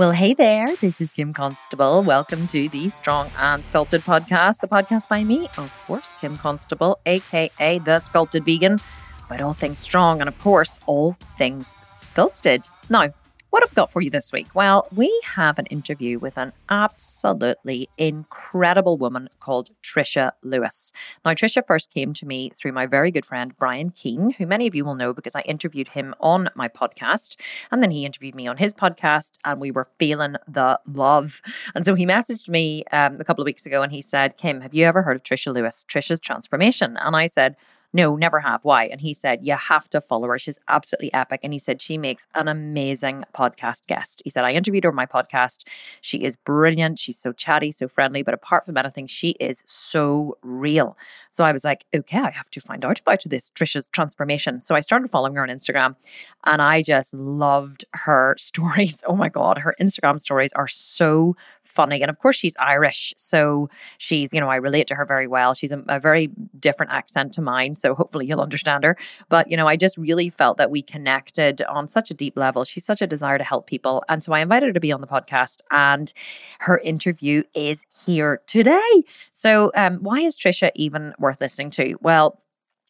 Well, hey there. This is Kim Constable. Welcome to the Strong and Sculpted podcast, the podcast by me, of course, Kim Constable, aka the Sculpted Vegan, about all things strong and, of course, all things sculpted. Now, what I've got for you this week? Well, we have an interview with an absolutely incredible woman called Trisha Lewis. Now, Trisha first came to me through my very good friend Brian Keane, who many of you will know because I interviewed him on my podcast. And then he interviewed me on his podcast, and we were feeling the love. And so he messaged me um, a couple of weeks ago and he said, Kim, have you ever heard of Trisha Lewis, Trisha's Transformation? And I said, no, never have. Why? And he said, You have to follow her. She's absolutely epic. And he said, She makes an amazing podcast guest. He said, I interviewed her on my podcast. She is brilliant. She's so chatty, so friendly. But apart from anything, she is so real. So I was like, Okay, I have to find out about this Trisha's transformation. So I started following her on Instagram and I just loved her stories. Oh my God, her Instagram stories are so funny. And of course, she's Irish. So she's, you know, I relate to her very well. She's a, a, very different accent to mine. So hopefully you'll understand her. But, you know, I just really felt that we connected on such a deep level. She's such a desire to help people. And so I invited her to be on the podcast. And her interview is here today. So, um, why is Trisha even worth listening to? Well,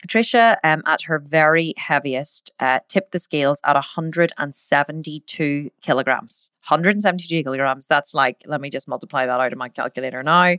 Trisha, um, at her very heaviest, uh, tipped the scales at 172 kilograms. 172 kilograms. That's like, let me just multiply that out of my calculator now.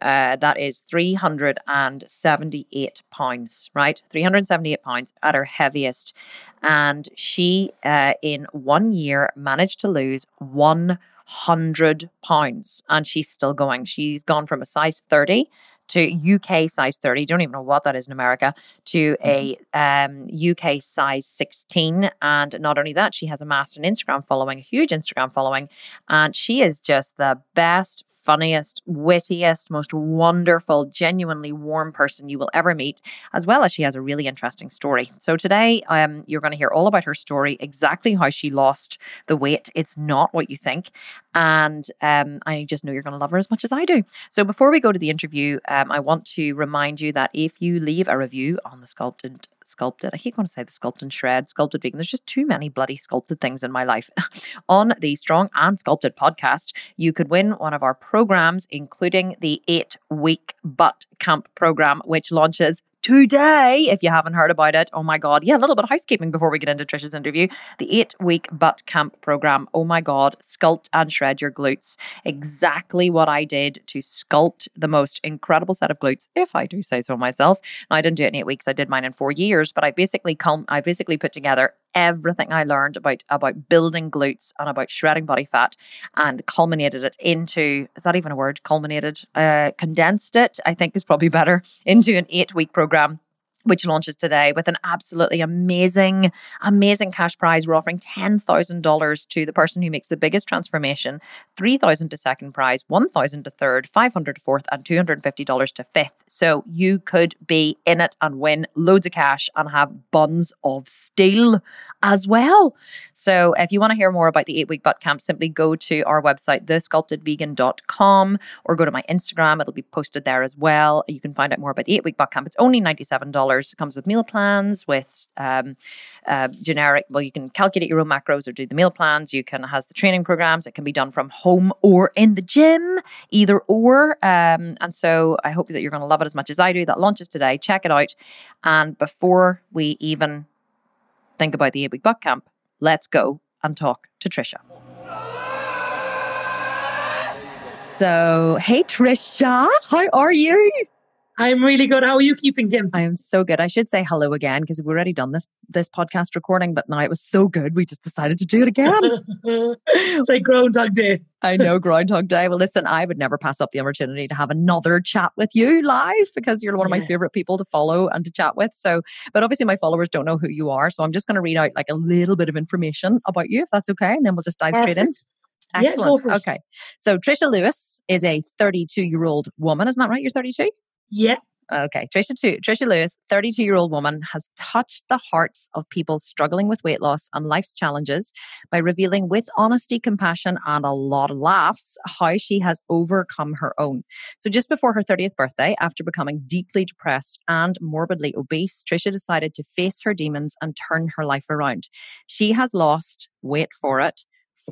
Uh, that is 378 pounds, right? 378 pounds at her heaviest. And she, uh, in one year, managed to lose 100 pounds. And she's still going. She's gone from a size 30 to UK size 30, don't even know what that is in America, to a mm-hmm. um, UK size 16. And not only that, she has amassed an Instagram following, a huge Instagram following, and she is just the best funniest, wittiest, most wonderful, genuinely warm person you will ever meet, as well as she has a really interesting story. So today, um, you're going to hear all about her story, exactly how she lost the weight. It's not what you think. And um, I just know you're going to love her as much as I do. So before we go to the interview, um, I want to remind you that if you leave a review on the Sculpted sculpted. I keep going to say the sculpted shred, sculpted vegan. There's just too many bloody sculpted things in my life. On the Strong and Sculpted podcast, you could win one of our programs, including the eight week butt camp program, which launches today. If you haven't heard about it, oh my God. Yeah, a little bit of housekeeping before we get into Trisha's interview. The eight week butt camp program. Oh my God. Sculpt and shred your glutes. Exactly what I did to sculpt the most incredible set of glutes, if I do say so myself. Now, I didn't do it in eight weeks. I did mine in four years, but I basically, com- I basically put together everything I learned about about building glutes and about shredding body fat and culminated it into is that even a word? Culminated uh, condensed it I think is probably better into an 8 week program which launches today with an absolutely amazing, amazing cash prize. We're offering $10,000 to the person who makes the biggest transformation, 3000 to second prize, 1000 to third, 500 to fourth, and $250 to fifth. So you could be in it and win loads of cash and have buns of steel as well. So if you want to hear more about the eight week butt camp, simply go to our website, thesculptedvegan.com, or go to my Instagram. It'll be posted there as well. You can find out more about the eight week butt camp. It's only $97. It comes with meal plans, with um, uh, generic, well, you can calculate your own macros or do the meal plans. You can, has the training programs. It can be done from home or in the gym, either or. Um, and so I hope that you're going to love it as much as I do. That launches today. Check it out. And before we even think about the eight week butt camp, let's go and talk to Trisha. So, hey Trisha, how are you? I'm really good. How are you keeping, Kim? I am so good. I should say hello again because we've already done this this podcast recording, but now it was so good we just decided to do it again. it's like Groundhog Day. I know Groundhog Day. Well, listen, I would never pass up the opportunity to have another chat with you live because you're one of my favorite people to follow and to chat with. So, but obviously my followers don't know who you are, so I'm just going to read out like a little bit of information about you, if that's okay, and then we'll just dive Perfect. straight in. Excellent. Yeah, okay. So Trisha Lewis is a 32 year old woman. Isn't that right? You're 32? Yeah. Okay, Trisha, too, Trisha Lewis, 32 year old woman, has touched the hearts of people struggling with weight loss and life's challenges by revealing with honesty, compassion, and a lot of laughs how she has overcome her own. So, just before her 30th birthday, after becoming deeply depressed and morbidly obese, Trisha decided to face her demons and turn her life around. She has lost, wait for it,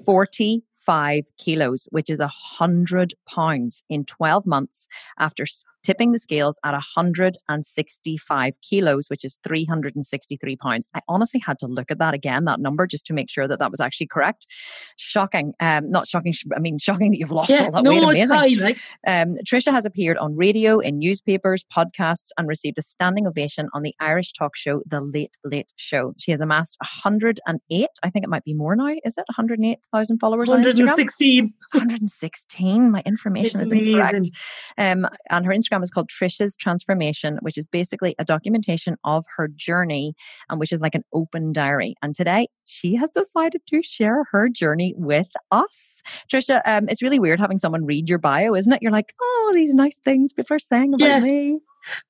40 five kilos, which is a hundred pounds in 12 months after tipping the scales at 165 kilos, which is 363 pounds. I honestly had to look at that again, that number, just to make sure that that was actually correct. Shocking. Um, not shocking. I mean, shocking that you've lost yeah, all that no, weight. Amazing. High, like. um, Trisha has appeared on radio, in newspapers, podcasts, and received a standing ovation on the Irish talk show, The Late Late Show. She has amassed 108, I think it might be more now, is it? 108,000 followers 116. 116. My information it's is amazing. incorrect. Um, and her Instagram is called Trisha's Transformation, which is basically a documentation of her journey and which is like an open diary. And today she has decided to share her journey with us. Trisha, um, it's really weird having someone read your bio, isn't it? You're like, oh, these nice things people are saying about Yeah. me.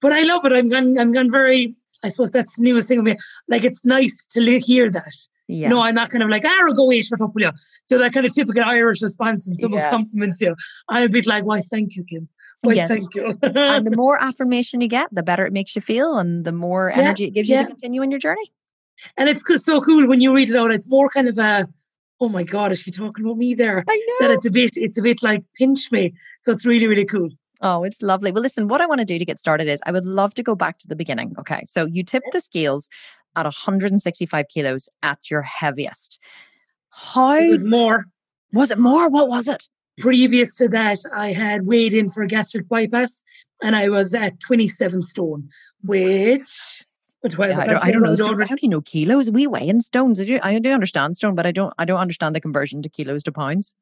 But I love it. I'm gone. I'm gone very. I suppose that's the newest thing of me. Like it's nice to hear that. Yeah. No, I'm not kind of like, ah, go wait for you. So that kind of typical Irish response and someone Yes. compliments you. I'm a bit like, why, thank you, Kim. Yes. thank you. and the more affirmation you get, the better it makes you feel and the more Yeah, energy it gives you to continue in your journey. and it's so cool when you read it out. It's more kind of a, oh my God, is she talking about me there? I That it's a bit, it's a bit like pinch me. So it's really, really cool. Oh, it's lovely. Well, listen, what I want to do to get started is I would love to go back to the beginning. Okay. So you tipped the scales at 165 kilos at your heaviest. How It was more. was it more? What was it? Previous to that, I had weighed in for a gastric bypass and I was at 27 stone, which, Yeah, I, don't, I don't know. Stone, I only know kilos. We weigh in stones. I do, I do understand stone, but I don't. I don't understand the conversion to kilos to pounds.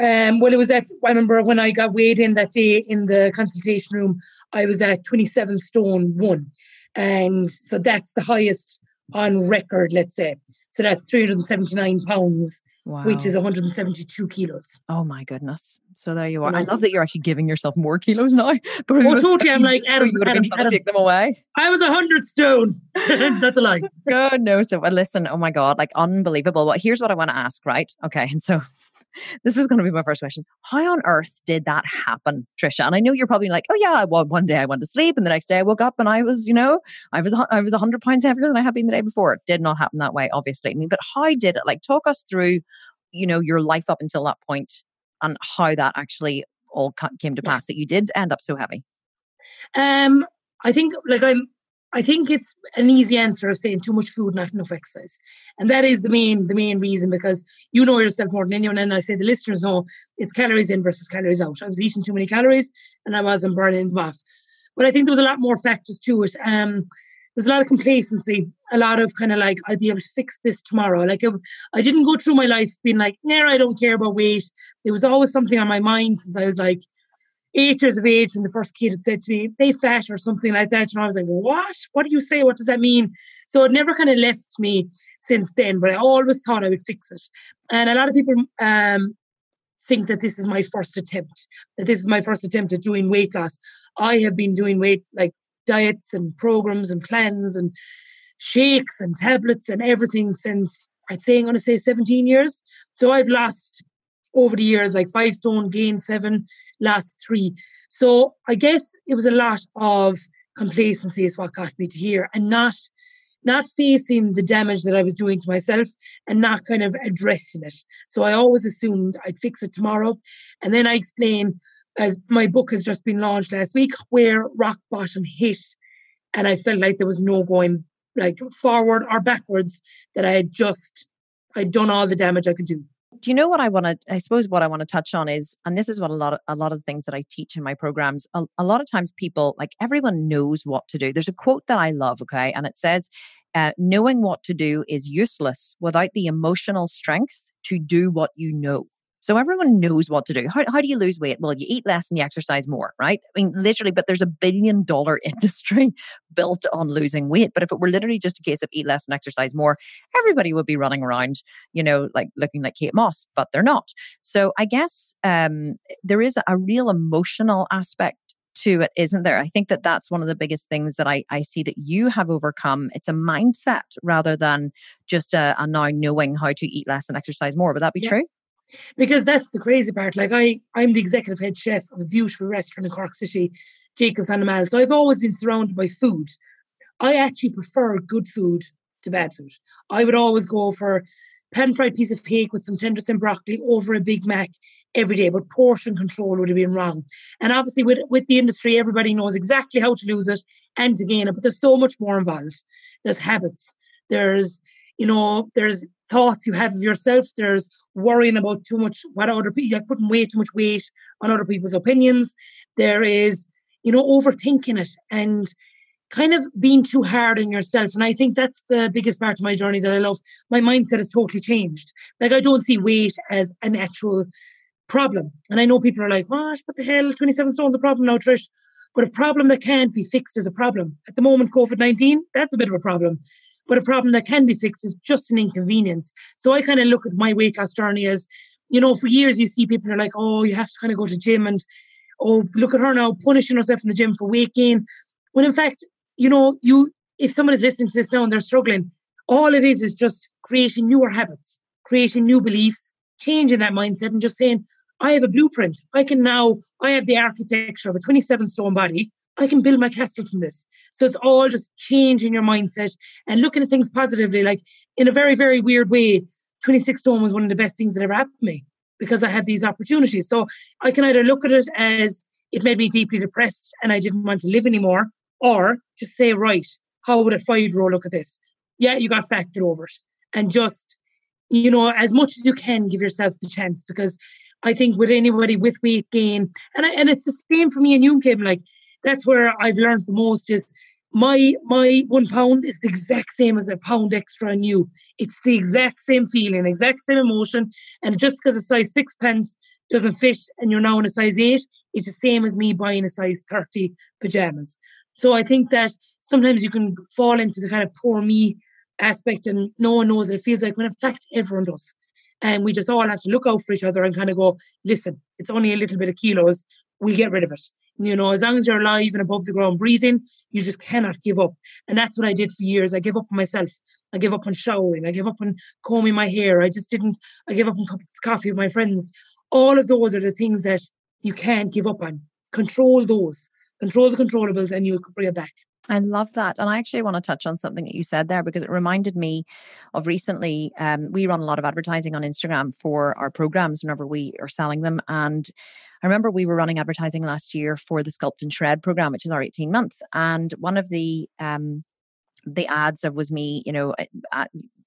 Um, well, it was at, I remember when I got weighed in that day in the consultation room, I was at 27 stone one. And so that's the highest on record, let's say. So that's 379 pounds, Wow. which is 172 kilos. oh my goodness. So there you are. I love that you're actually giving yourself more kilos now. But Oh, totally. I'm like, Adam, you would have Adam, been trying Adam. to take them away. I was 100 stone. that's a lie. God no. So well, listen, oh my God, like unbelievable. Well, here's what I want to ask, right? Okay. And so this was going to be my first question. How on earth did that happen, Trisha? And I know you're probably like, oh yeah, well, one day I went to sleep and the next day I woke up and I was, you know, I was, I was hundred pounds heavier than I had been the day before. It did not happen that way, obviously. I mean, but how did it like talk us through, you know, your life up until that point and how that actually all came to Yeah. pass that you did end up so heavy? Um, I think like I'm I think it's an easy answer of saying too much food, not enough exercise. And that is the main the main reason because you know yourself more than anyone. And I say the listeners know it's calories in versus calories out. I was eating too many calories and I wasn't burning them off. But I think there was a lot more factors to it. Um there's a lot of complacency, a lot of kind of like, I'll be able to fix this tomorrow. Like, it, I didn't go through my life being like, nah, I don't care about weight. There was always something on my mind since I was like eight years of age when the first kid had said to me, they fat or something like that. And I was like, what? What do you say? What does that mean? So it never kind of left me since then, but I always thought I would fix it. And a lot of people um, think that this is my first attempt, that this is my first attempt at doing weight loss. I have been doing weight like diets and programs and plans and shakes and tablets and everything since I'd say I'm going to say 17 years. So I've lost over the years like five stone, gained seven, last three. So I guess it was a lot of complacency is what got me to here and not not facing the damage that I was doing to myself and not kind of addressing it. So I always assumed I'd fix it tomorrow. And then I explain as my book has just been launched last week where rock bottom hit and I felt like there was no going like forward or backwards that I had just I'd done all the damage I could do. Do you know what I want to? I suppose what I want to touch on is, and this is what a lot of a lot of things that I teach in my programs. A, a lot of times, people like everyone knows what to do. There's a quote that I love, okay, and it says, uh, "Knowing what to do is useless without the emotional strength to do what you know." So everyone knows what to do. How, how do you lose weight? Well, you eat less and you exercise more, right? I mean, literally, but there's a billion dollar industry built on losing weight. But if it were literally just a case of eat less and exercise more, everybody would be running around, you know, like looking like Kate Moss, but they're not. So I guess um, there is a real emotional aspect to it, isn't there? I think that that's one of the biggest things that I, I see that you have overcome. It's a mindset rather than just a, a now knowing how to eat less and exercise more. Would that be Yeah. true? Because that's the crazy part. Like I, I'm the executive head chef of a beautiful restaurant in Cork City, Jacob's Mall. So I've always been surrounded by food. I actually prefer good food to bad food. I would always go for pan fried piece of cake with some tender stem broccoli over a Big Mac every day, but portion control would have been wrong. And obviously, with, with the industry, everybody knows exactly how to lose it and to gain it, but there's so much more involved. There's habits, there's, you know, there's thoughts you have of yourself, there's worrying about too much, what other people, like putting way too much weight on other people's opinions. There is, you know, overthinking it and kind of being too hard on yourself. And I think that's the biggest part of my journey that I love. My mindset has totally changed. Like I don't see weight as an actual problem. And I know people are like, what? What the hell? 27 stone's a problem now, Trish. But a problem that can't be fixed is a problem. At the moment, COVID 19, that's a bit of a problem. But a problem that can be fixed is just an inconvenience. So I kind of look at my weight loss journey as, you know, for years you see people are like, oh, you have to kind of go to gym and, oh, look at her now punishing herself in the gym for weight gain. When in fact, you know, you if someone is listening to this now and they're struggling, all it is is just creating newer habits, creating new beliefs, changing that mindset, and just saying, I have a blueprint. I can now, I have the architecture of a 27 stone body. I can build my castle from this. So it's all just changing your mindset and looking at things positively. Like in a very, very weird way, 26 stone was one of the best things that ever happened to me because I had these opportunities. So I can either look at it as it made me deeply depressed and I didn't want to live anymore, or just say, right, how would a five year old look at this? Yeah, you got fat, get over it. And just, you know, as much as you can, give yourself the chance because I think with anybody with weight gain, and I, and it's the same for me and you, Kim. Like that's where I've learned the most is my my one pound is the exact same as a pound extra on you. It's the exact same feeling, exact same emotion, and just because a size six pence doesn't fit and you're now in a size eight, it's the same as me buying a size thirty pajamas. So I think that sometimes you can fall into the kind of poor me aspect, and no one knows it. It feels like when in fact everyone does. And we just all have to look out for each other and kind of go, listen, it's only a little bit of kilos. We'll get rid of it. You know, as long as you're alive and above the ground breathing, you just cannot give up. And that's what I did for years. I gave up on myself. I gave up on showering. I gave up on combing my hair. I just didn't, I gave up on coffee with my friends. All of those are the things that you can't give up on. Control those. Control the controllables and you'll bring it back. I love that. And I actually want to touch on something that you said there because it reminded me of recently. Um, we run a lot of advertising on Instagram for our programs whenever we are selling them. And I remember we were running advertising last year for the Sculpt and Shred program, which is our 18 month. And one of the um, the ads was me, you know,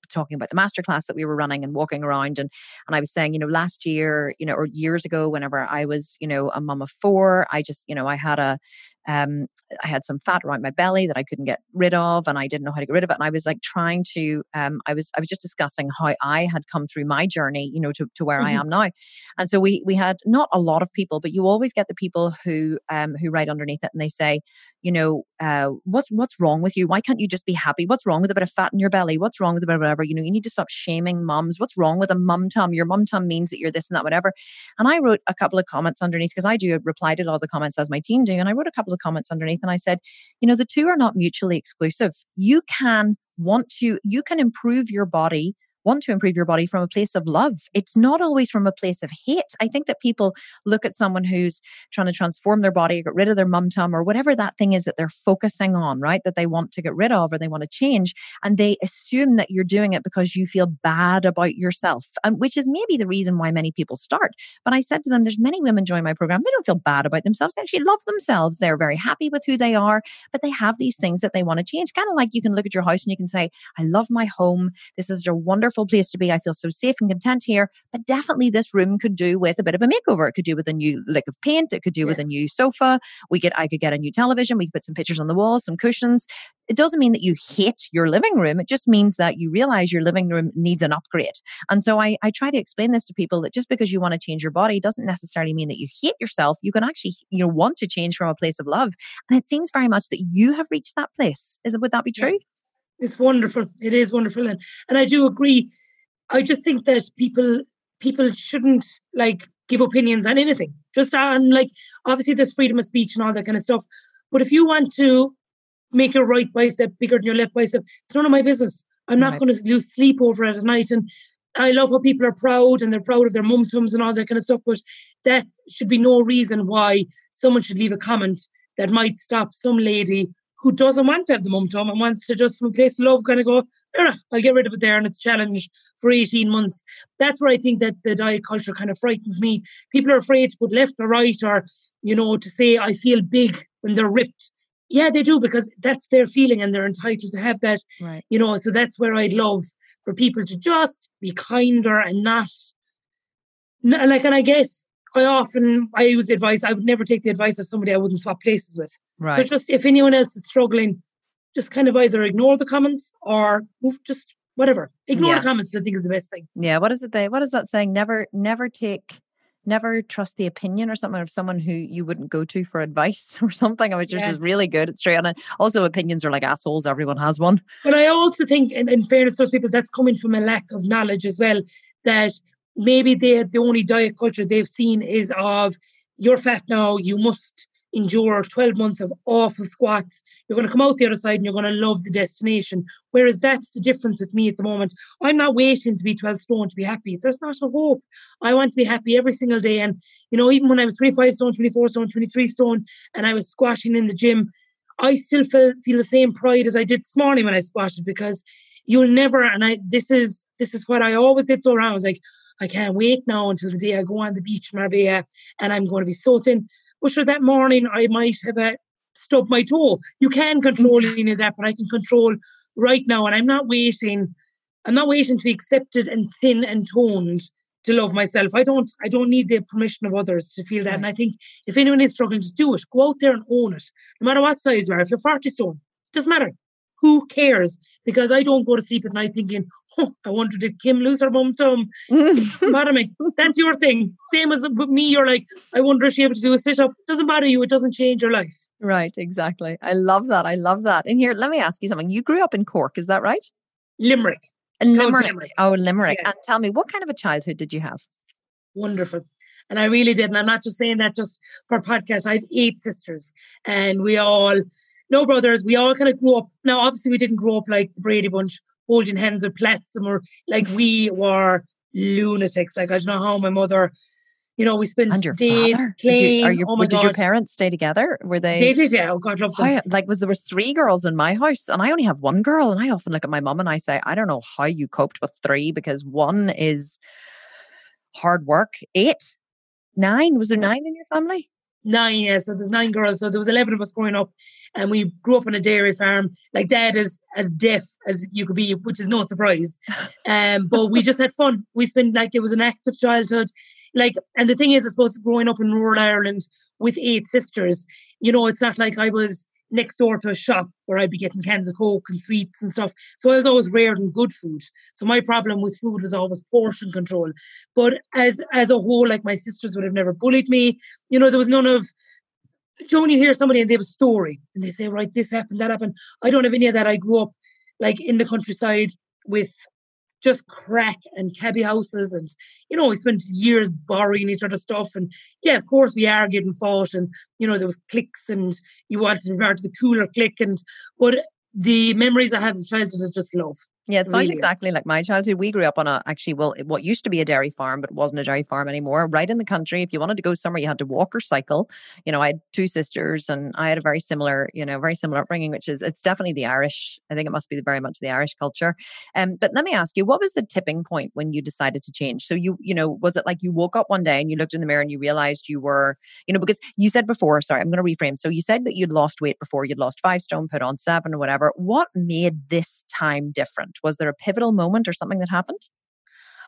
talking about the masterclass that we were running and walking around and and I was saying, you know, last year, you know, or years ago, whenever I was, you know, a mum of four, I just, you know, I had a um, I had some fat around my belly that I couldn't get rid of, and I didn't know how to get rid of it. And I was like trying to, um, I was, I was just discussing how I had come through my journey, you know, to, to where mm-hmm. I am now. And so we we had not a lot of people, but you always get the people who um who write underneath it and they say, you know, uh, what's what's wrong with you? Why can't you just be happy? What's wrong with a bit of fat in your belly? What's wrong with a bit of whatever? You know, you need to stop shaming mums. What's wrong with a mum tum? Your mum tum means that you're this and that, whatever. And I wrote a couple of comments underneath because I do reply to all the comments as my team do, and I wrote a couple of comments underneath and I said, you know, the two are not mutually exclusive. You can want to, you can improve your body want to improve your body from a place of love. It's not always from a place of hate. I think that people look at someone who's trying to transform their body, get rid of their mum tum, or whatever that thing is that they're focusing on, right? That they want to get rid of or they want to change. And they assume that you're doing it because you feel bad about yourself, and which is maybe the reason why many people start. But I said to them, there's many women join my program. They don't feel bad about themselves. They actually love themselves. They're very happy with who they are, but they have these things that they want to change. Kind of like you can look at your house and you can say, I love my home. This is a wonderful place to be. I feel so safe and content here. But definitely this room could do with a bit of a makeover. It could do with a new lick of paint. It could do yeah. with a new sofa. We could, I could get a new television. We could put some pictures on the wall, some cushions. It doesn't mean that you hate your living room. It just means that you realize your living room needs an upgrade. And so I, I try to explain this to people that just because you want to change your body doesn't necessarily mean that you hate yourself. You can actually, you know, want to change from a place of love. And it seems very much that you have reached that place. Is it, would that be true? Yeah. It's wonderful. It is wonderful. And, and I do agree I just think that people people shouldn't like give opinions on anything. Just on like obviously there's freedom of speech and all that kind of stuff. But if you want to make your right bicep bigger than your left bicep, it's none of my business. I'm not right. going to lose sleep over it at night. And I love how people are proud and they're proud of their mum tums and all that kind of stuff. But that should be no reason why someone should leave a comment that might stop some lady who doesn't want to have the mum tum and wants to just from a place of love kind of go, I'll get rid of it there and it's a challenge for 18 months. That's where I think that the diet culture kind of frightens me. People are afraid to put left or right or, you know, to say I feel big when they're ripped. Yeah, they do because that's their feeling and they're entitled to have that. Right. You know, so that's where I'd love for people to just be kinder and not like and I guess I often I use advice. I would never take the advice of somebody I wouldn't swap places with. Right. So just if anyone else is struggling, just kind of either ignore the comments or move just whatever. Ignore Yeah. the comments, I think is the best thing. Yeah. What is it? They. What is that saying? Never, never take, never trust the opinion or something of someone who you wouldn't go to for advice or something, which Yeah. is really good. It's true. And then also, opinions are like assholes. Everyone has one. But I also think, in, in fairness to those people, that's coming from a lack of knowledge as well. That maybe they the only diet culture they've seen is of you're fat now, you must endure 12 months of awful squats. You're going to come out the other side and you're going to love the destination. Whereas that's the difference with me at the moment. I'm not waiting to be 12 stone to be happy. There's not a hope. I want to be happy every single day. And, you know, even when I was 25 stone, 24 stone, 23 stone, and I was squashing in the gym, I still feel, feel the same pride as I did this morning when I squashed because you'll never, and I, this is, this is what I always did so around. I was like, I can't wait now until the day I go on the beach in Marbella and I'm going to be so thin. But sure, that morning I might have a stubbed my toe. You can control mm. any of that, but I can control right now. And I'm not waiting. I'm not waiting to be accepted and thin and toned to love myself. I don't. I don't need the permission of others to feel that. And I think if anyone is struggling, just do it. Go out there and own it, no matter what size you are. If you're 40 stone, doesn't matter. Who cares? Because I don't go to sleep at night thinking, oh, I wonder did Kim lose her bum tum? Doesn't me. That's your thing. Same as with me, you're like, I wonder if she able to do a sit up. Doesn't bother you. It doesn't change your life. right. Exactly. I love that. I love that. And here, let me ask you something. You grew up in Cork, is that right? Limerick, Limerick. Limerick. Oh, Limerick. Yeah. And tell me, what kind of a childhood did you have? wonderful. And I really did. And I'm not just saying that just for podcast. I have eight sisters and we all, no brothers, we all kind of grew up. Now, obviously, we didn't grow up like the Brady Bunch, holding hands or plats and we're like, we were lunatics. Like, I don't know how my mother, you know, we spent And your days father? Did, playing. you, are your, oh my did God. your parents stay together? Were they? They did, yeah. Oh, God, love them. How, like was there was three girls in my house and I only have one girl and I often look at my mum and I say I don't know how you coped with three because one is hard work eight nine was there nine in your family nine, yeah. So there's nine girls. So there was eleven of us growing up, and we grew up on a dairy farm. Like dad is as deaf as you could be, which is no surprise. Um, but we just had fun. We spent like it was an active childhood. Like, and the thing is, I suppose growing up in rural Ireland with eight sisters, you know, it's not like I was next door to a shop where I'd be getting cans of Coke and sweets and stuff. So I was always reared in good food. So my problem with food was always portion control. But as as a whole, like my sisters would have never bullied me. You know, there was none of when you hear somebody and they have a story and they say, right, this happened, that happened. I don't have any of that. I grew up like in the countryside with just craic and cabby houses and you know we spent years borrowing each other stuff. And yeah of course we argued and fought and you know there was cliques and you wanted to be part of the cooler clique. And but the memories I have of childhood is just love Yeah, it sounds really is. exactly like my childhood. We grew up on a actually, well, what used to be a dairy farm, but it wasn't a dairy farm anymore. Right in the country, if you wanted to go somewhere, you had to walk or cycle. You know, I had two sisters, and I had a very similar, you know, very similar upbringing, which is it's definitely the Irish. I think it must be very much the Irish culture. Um, but let me ask you, what was the tipping point when you decided to change? So you, you know, was it like you woke up one day and you looked in the mirror and you realized you were, you know, because you said before, sorry, I'm going to reframe. So you said that you'd lost weight before, you'd lost five stone, put on seven or whatever. What made this time different? Was there a pivotal moment or something that happened?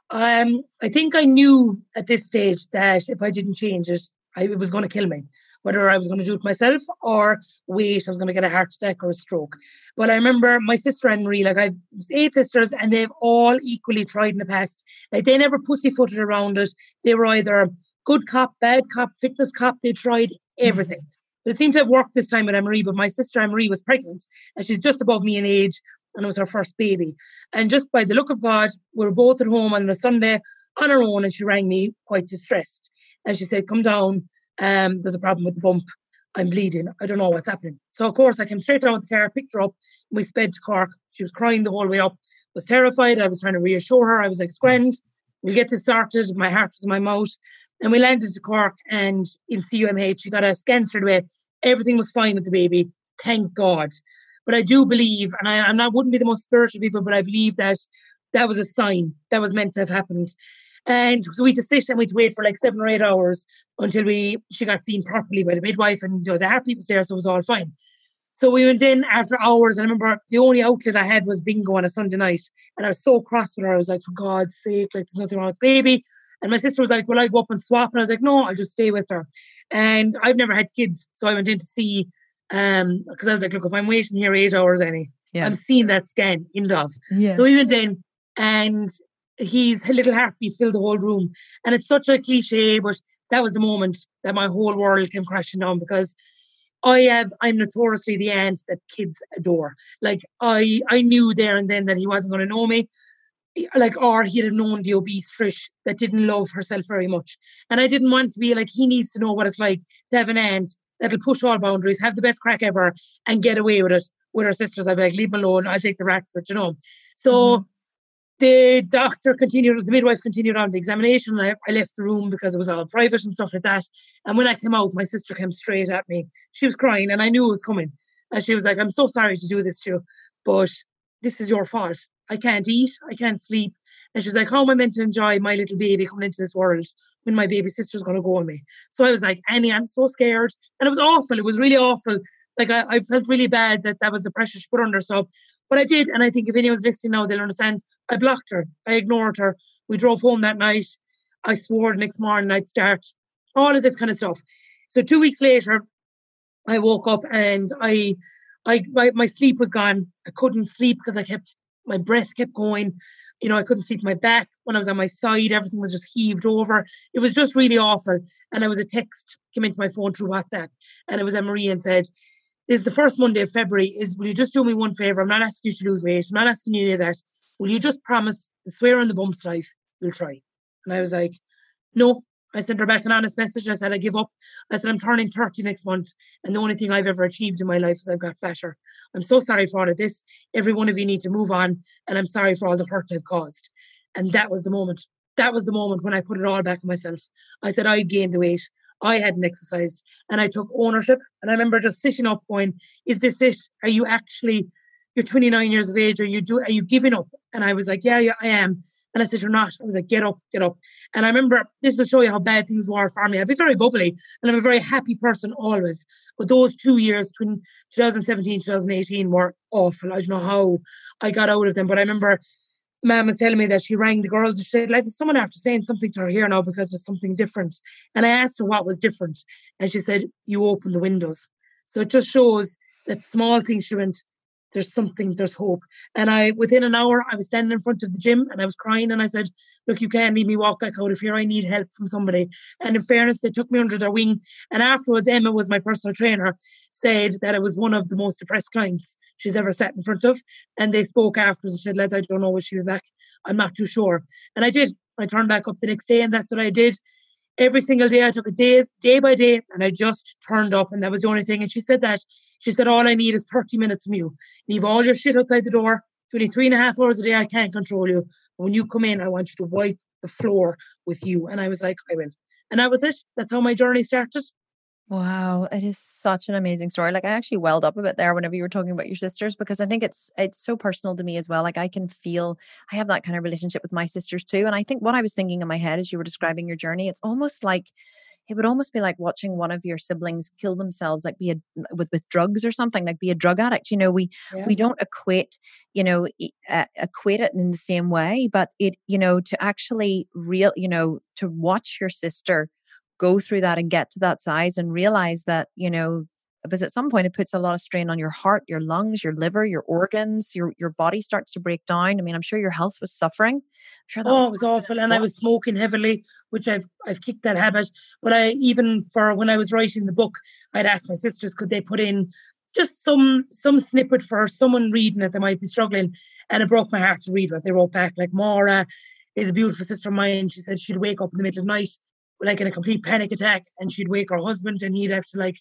Um, I think I knew at this stage that if I didn't change it, I, it was going to kill me. Whether I was going to do it myself or wait, I was going to get a heart attack or a stroke. But I remember my sister Anne Marie, like I've eight sisters, and they've all equally tried in the past. Like they never pussyfooted around it. They were either good cop, bad cop, fitness cop. They tried everything. But it seemed to have worked this time with Anne Marie. But my sister Anne Marie was pregnant, and she's just above me in age, and it was her first baby. And just by the look of God, we were both at home on a Sunday on our own, and she rang me quite distressed. And she said, Come down, um, there's a problem with the bump. I'm bleeding. I don't know what's happening. So, of course, I came straight down with the car, picked her up, and we sped to Cork. She was crying the whole way up, was terrified. I was trying to reassure her. I was like, grand. We'll get this started. My heart was in my mouth. And we landed to Cork, and in CUMH, she got a scan straight away. Everything was fine with the baby. Thank God. But I do believe, and I, I'm not wouldn't be the most spiritual people, but I believe that that was a sign that was meant to have happened. And so we just sit and we'd wait for like seven or eight hours until we she got seen properly by the midwife and you know the happy was there, so it was all fine. So we went in after hours. And I remember the only outlet I had was bingo on a Sunday night. And I was so cross with her. I was like, for God's sake, like there's nothing wrong with baby. And my sister was like, Well, I go up and swap. And I was like, No, I'll just stay with her. And I've never had kids. So I went in to see um because I was like, look, if I'm waiting here eight hours any, yeah. I'm seeing that scan in Dove. Yeah. So we went in and his little heartbeat filled the whole room. And it's such a cliche, but that was the moment that my whole world came crashing down because I am I'm notoriously the aunt that kids adore. Like I I knew there and then that he wasn't going to know me. Like or he'd have known the obese Trish that didn't love herself very much. And I didn't want to be like he needs to know what it's like to have an aunt that'll push all boundaries, have the best craic ever, and get away with it with her sisters. I'd be like, leave them alone, I'll take the rack for it, you know. So mm-hmm the doctor continued, the midwife continued on the examination. I, I left the room because it was all private and stuff like that. And when I came out, my sister came straight at me. She was crying and I knew it was coming. And she was like, I'm so sorry to do this to you, but this is your fault. I can't eat, I can't sleep. And she was like, oh, How am I meant to enjoy my little baby coming into this world when my baby sister's going to go on me? So I was like, Annie, I'm so scared. And it was awful. It was really awful. Like, I, I felt really bad that that was the pressure she put under. So but I did, and I think if anyone's listening now, they'll understand. I blocked her. I ignored her. We drove home that night. I swore the next morning I'd start all of this kind of stuff. So two weeks later, I woke up and I, I my, my sleep was gone. I couldn't sleep because I kept my breath kept going. You know, I couldn't sleep my back when I was on my side. Everything was just heaved over. It was just really awful. And I was a text came into my phone through WhatsApp, and it was Marie and said, is the first Monday of February is will you just do me one favor? I'm not asking you to lose weight. I'm not asking you any of that. Will you just promise swear on the bumps life you'll try? And I was like, no. I sent her back an honest message. I said, I give up. I said, I'm turning 30 next month. And the only thing I've ever achieved in my life is I've got fatter. I'm so sorry for all of this. Every one of you need to move on. And I'm sorry for all the hurt I've caused. And that was the moment. That was the moment when I put it all back on myself. I said, I gained the weight. I hadn't exercised and I took ownership. And I remember just sitting up going, Is this it? Are you actually you're 29 years of age? Are you do are you giving up? And I was like, Yeah, yeah, I am. And I said, You're not. I was like, Get up, get up. And I remember this will show you how bad things were for me. I'd be very bubbly and I'm a very happy person always. But those two years, between 2017, 2018, were awful. I don't know how I got out of them. But I remember mom was telling me that she rang the girls and she said, Leslie, someone after saying something to her here now because there's something different. And I asked her what was different. And she said, You open the windows. So it just shows that small things she went, there's something, there's hope. And I, within an hour, I was standing in front of the gym and I was crying and I said, Look, you can't leave me walk back out of here. I need help from somebody. And in fairness, they took me under their wing. And afterwards, Emma was my personal trainer, said that it was one of the most depressed clients she's ever sat in front of. And they spoke afterwards and said, Les, I don't know when she'll be back. I'm not too sure. And I did. I turned back up the next day and that's what I did every single day I took it day, day by day and I just turned up and that was the only thing. And she said that, she said, all I need is 30 minutes from you. Leave all your shit outside the door. 23 and a half hours a day, I can't control you. But when you come in, I want you to wipe the floor with you. And I was like, I will. And that was it. That's how my journey started. Wow, it is such an amazing story. Like I actually welled up a bit there whenever you were talking about your sisters because I think it's it's so personal to me as well. Like I can feel I have that kind of relationship with my sisters too. And I think what I was thinking in my head as you were describing your journey, it's almost like it would almost be like watching one of your siblings kill themselves like be a with with drugs or something like be a drug addict you know we yeah. we don't equate you know uh, equate it in the same way but it you know to actually real you know to watch your sister go through that and get to that size and realize that, you know, because at some point it puts a lot of strain on your heart, your lungs, your liver, your organs, your your body starts to break down. I mean, I'm sure your health was suffering. I'm sure that oh, was it was awful, and I was smoking heavily, which I've I've kicked that habit. But I even for when I was writing the book, I'd asked my sisters could they put in just some some snippet for someone reading it that might be struggling, and it broke my heart to read what they wrote back. Like Maura is a beautiful sister of mine. She said she'd wake up in the middle of the night like in a complete panic attack and she'd wake her husband and he'd have to like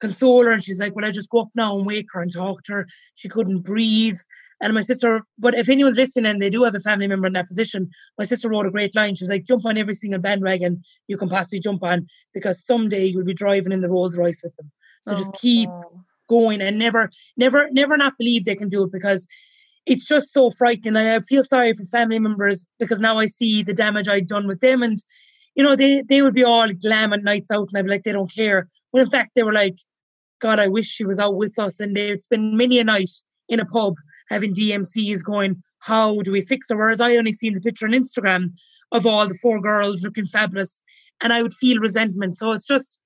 console her and she's like, Well, I just go up now and wake her and talk to her. She couldn't breathe. And my sister, but if anyone's listening and they do have a family member in that position, my sister wrote a great line. She was like, jump on every single bandwagon you can possibly jump on because someday you'll be driving in the Rolls Royce with them. So oh, just keep oh. going and never, never, never not believe they can do it because it's just so frightening. I feel sorry for family members because now I see the damage I'd done with them. And, you know, they, they would be all glam and nights out and I'd be like, they don't care. When in fact, they were like, God, I wish she was out with us. And they'd spend many a night in a pub having DMCs going, how do we fix her? Whereas I only seen the picture on Instagram of all the four girls looking fabulous and I would feel resentment. So it's just,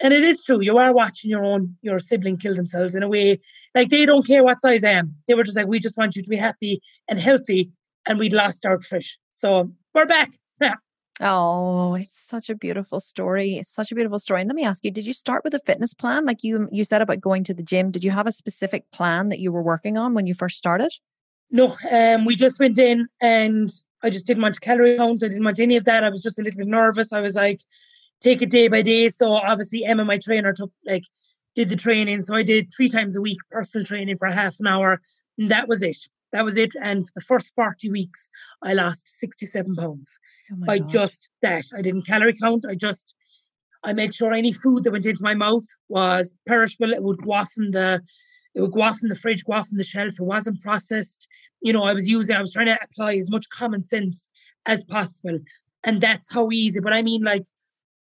and it is true. You are watching your own your sibling kill themselves in a way like they don't care what size I am. They were just like, we just want you to be happy and healthy, and we'd lost our Trish. So we're back. Oh, it's such a beautiful story. It's such a beautiful story. And let me ask you, did you start with a fitness plan? Like you you said about going to the gym. Did you have a specific plan that you were working on when you first started? No, um, we just went in and I just didn't want to calorie count. I didn't want any of that. I was just a little bit nervous. I was like, take it day by day. So obviously Emma, my trainer, took like did the training. So I did three times a week personal training for half an hour. And that was it. That was it. And for the first 40 weeks, I lost 67 pounds oh by God. just that. I didn't calorie count. I just I made sure any food that went into my mouth was perishable. It would go off in the it would go off in the fridge, go off in the shelf. It wasn't processed. You know, I was using, I was trying to apply as much common sense as possible. And that's how easy. But I mean, like,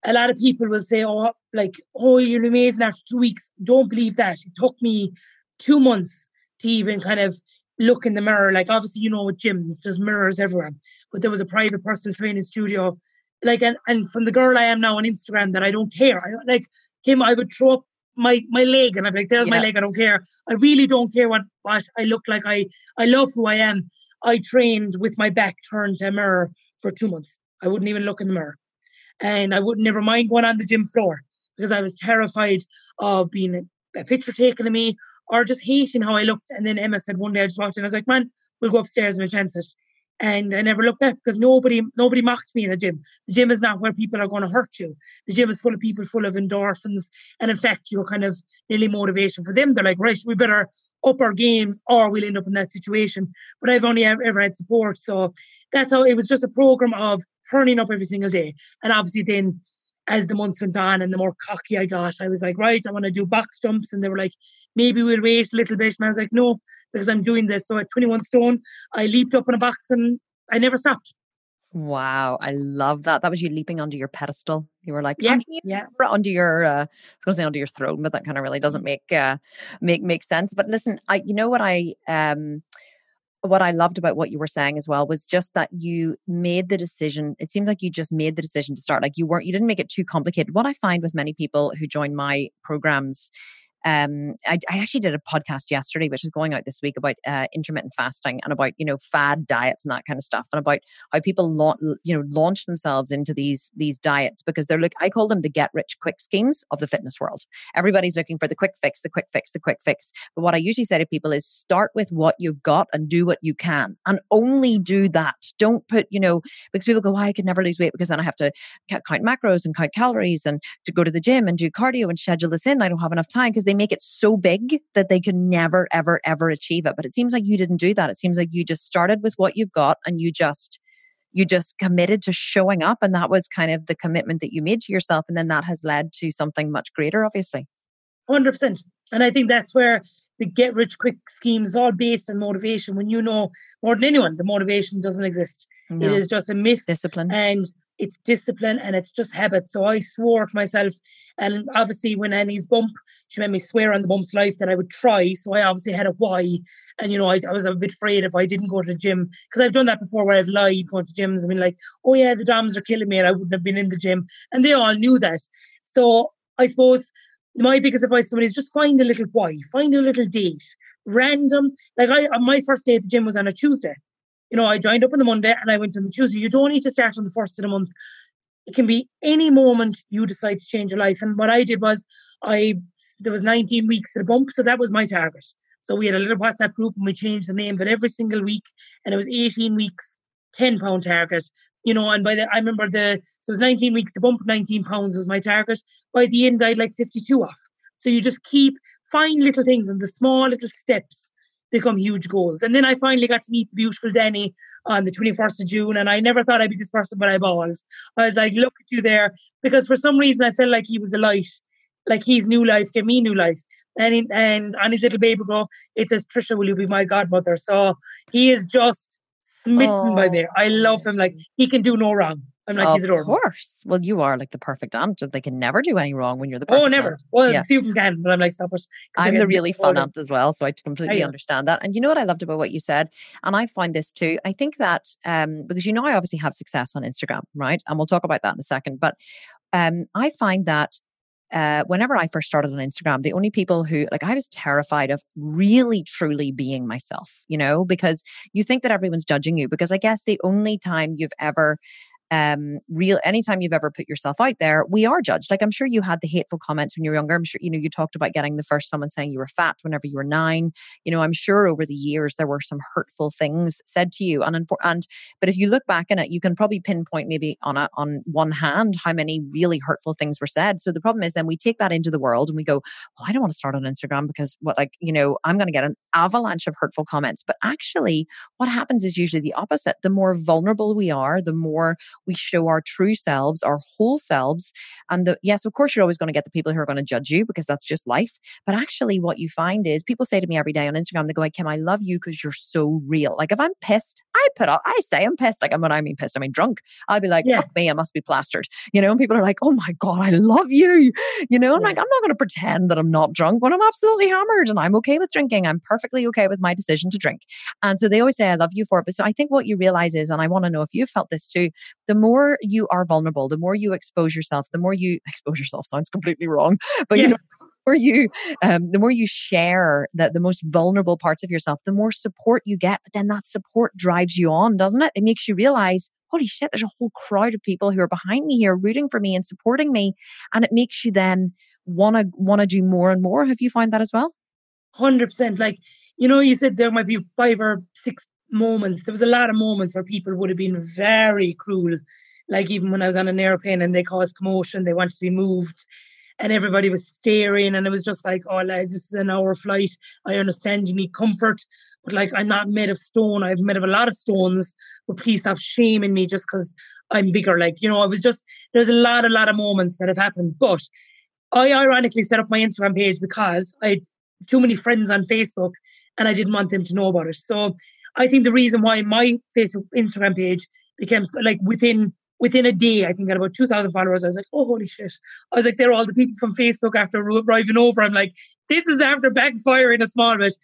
a lot of people will say, oh, like, oh, you're amazing after two weeks. Don't believe that. It took me two months to even kind of look in the mirror. Like, obviously, you know, with gyms, there's mirrors everywhere. But there was a private personal training studio. Like, and, and from the girl I am now on Instagram that I don't care. I, like, him, I would throw up my my leg and I'm like, there's yeah. my leg, I don't care. I really don't care what, what I look like. I, I love who I am. I trained with my back turned to a mirror for two months. I wouldn't even look in the mirror and I would never mind going on the gym floor because I was terrified of being a, a picture taken of me or just hating how I looked. And then Emma said one day I just walked in, I was like, man, we'll go upstairs and we'll chance it. And I never looked back because nobody nobody mocked me in the gym. The gym is not where people are going to hurt you. The gym is full of people full of endorphins. And in fact, you're kind of nearly motivation for them. They're like, right, we better up our games or we'll end up in that situation. But I've only ever, ever had support. So that's how it was just a program of turning up every single day. And obviously, then as the months went on and the more cocky I got, I was like, right, I want to do box jumps. And they were like, maybe we'll wait a little bit. And I was like, no, because I'm doing this. So at 21 stone, I leaped up in a box and I never stopped. Wow, I love that. That was you leaping onto your pedestal. You were like, yeah, yeah, under your, uh, I was going to say under your throne, but that kind of really doesn't make uh, make make sense. But listen, I, you know what I um what I loved about what you were saying as well was just that you made the decision. It seemed like you just made the decision to start. Like you weren't, you didn't make it too complicated. What I find with many people who join my programs um I, I, actually did a podcast yesterday which is going out this week about uh, intermittent fasting and about you know fad diets and that kind of stuff and about how people la- you know launch themselves into these these diets because they're like i call them the get rich quick schemes of the fitness world. Everybody's looking for the quick fix the quick fix the quick fix. But what i usually say to people is start with what you've got and do what you can and only do that. Don't put you know because people go well, i could never lose weight because then i have to count macros and count calories and to go to the gym and do cardio and schedule this in. I don't have enough time because they make it so big that they can never, ever, ever achieve it. But it seems like you didn't do that. It seems like you just started with what you've got and you just, you just committed to showing up. And that was kind of the commitment that you made to yourself. And then that has led to something much greater, obviously. 100%. And I think that's where the get rich quick schemes is all based on motivation. When you know more than anyone, the motivation doesn't exist. No. It is just a myth. Discipline. And it's discipline and it's just habit. So I swore to myself, and obviously when Annie's bump, she made me swear on the bump's life that I would try. So I obviously had a why, and you know I, I was a bit afraid if I didn't go to the gym because I've done that before where I've lied going to gyms and been like, oh yeah, the DOMs are killing me, and I wouldn't have been in the gym, and they all knew that. So I suppose my biggest advice to somebody is just find a little why, find a little date, random. Like I, uh, my first day at the gym was on a Tuesday you know, I joined up on the Monday and I went on the Tuesday. You don't need to start on the first of the month. It can be any moment you decide to change your life. And what I did was I there was 19 weeks at a bump, so that was my target. So we had a little WhatsApp group and we changed the name, but every single week, and it was 18 weeks, 10 pound target. You know, and by the I remember the so it was 19 weeks to bump, 19 pounds was my target. By the end, I'd like 52 off. So you just keep find little things and the small little steps become huge goals. And then I finally got to meet the beautiful Danny on the 21st of June. And I never thought I'd be this person, but I bawled. I was like, look at you there. Because for some reason, I felt like he was the light, like he's new life, gave me new life. And in, and on his little baby girl, it says, Trisha, will you be my godmother? So he is just smitten oh. by me. I love him. Like he can do no wrong. I'm like, of he's adorable. Of course. Well, you are like the perfect aunt. They can never do any wrong when you're the Oh, never. Aunt. Well, yeah. a few can, but I'm like, stop it. I'm the really fun aunt as well. So I completely understand that. And you know what I loved about what you said? And I find this too. I think that um, because you know, I obviously have success on Instagram, right? And we'll talk about that in a second. But um, I find that uh, whenever I first started on Instagram, the only people who, like, I was terrified of really truly being myself, you know, because you think that everyone's judging you. Because I guess the only time you've ever um real anytime you've ever put yourself out there we are judged. Like i'm sure you had the hateful comments when you were younger. I'm sure you know you talked about getting the first someone saying you were fat whenever you were nine. You know i'm sure over the years there were some hurtful things said to you. And and but if you look back in it you can probably pinpoint maybe on a, on one hand how many really hurtful things were said. So the problem is then we take that into the world and we go well i don't want to start on instagram because what like you know i'm going to get an avalanche of hurtful comments. But actually what happens is usually the opposite. The more vulnerable we are the more we show our true selves, our whole selves. And the, yes, of course, you're always going to get the people who are going to judge you because that's just life. But actually, what you find is people say to me every day on Instagram, they go, Kim, I love you because you're so real. Like if I'm pissed, I put up, I say I'm pissed. Like when I mean pissed, I mean drunk. I'll be like, yeah. fuck me, I must be plastered. You know, and people are like, oh my God, I love you. You know, I'm yeah. like, I'm not going to pretend that I'm not drunk when I'm absolutely hammered and I'm okay with drinking. I'm perfectly okay with my decision to drink. And so they always say, I love you for it. But so I think what you realize is, and I want to know if you've felt this too, the more you are vulnerable, the more you expose yourself, the more you expose yourself sounds completely wrong, but yeah. you know, the more you, um, the more you share that the most vulnerable parts of yourself, the more support you get. But then that support drives you on, doesn't it? It makes you realize, holy shit, there's a whole crowd of people who are behind me here, rooting for me and supporting me, and it makes you then want to want to do more and more. Have you found that as well? Hundred percent. Like you know, you said there might be five or six moments. There was a lot of moments where people would have been very cruel. Like even when I was on an airplane and they caused commotion, they wanted to be moved and everybody was staring and it was just like, oh lads, this is an hour flight. I understand you need comfort, but like I'm not made of stone. I'm made of a lot of stones. But please stop shaming me just because I'm bigger. Like, you know, I was just there's a lot, a lot of moments that have happened. But I ironically set up my Instagram page because I had too many friends on Facebook and I didn't want them to know about it. So I think the reason why my Facebook, Instagram page became like within within a day, I think I about 2,000 followers. I was like, oh, holy shit. I was like, they're all the people from Facebook after arriving over. I'm like, this is after backfiring a small bit.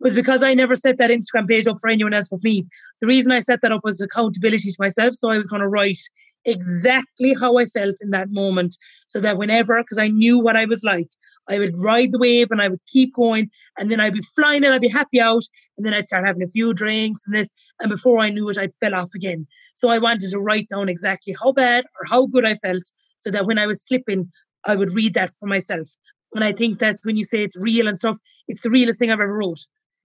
Was because I never set that Instagram page up for anyone else but me. The reason I set that up was accountability to myself. So I was going to write exactly how I felt in that moment so that whenever, because I knew what I was like, I would ride the wave and I would keep going and then I'd be flying and I'd be happy out and then I'd start having a few drinks and this and before I knew it I'd fell off again. So I wanted to write down exactly how bad or how good I felt so that when I was slipping I would read that for myself. And I think that's when you say it's real and stuff, it's the realest thing I've ever wrote.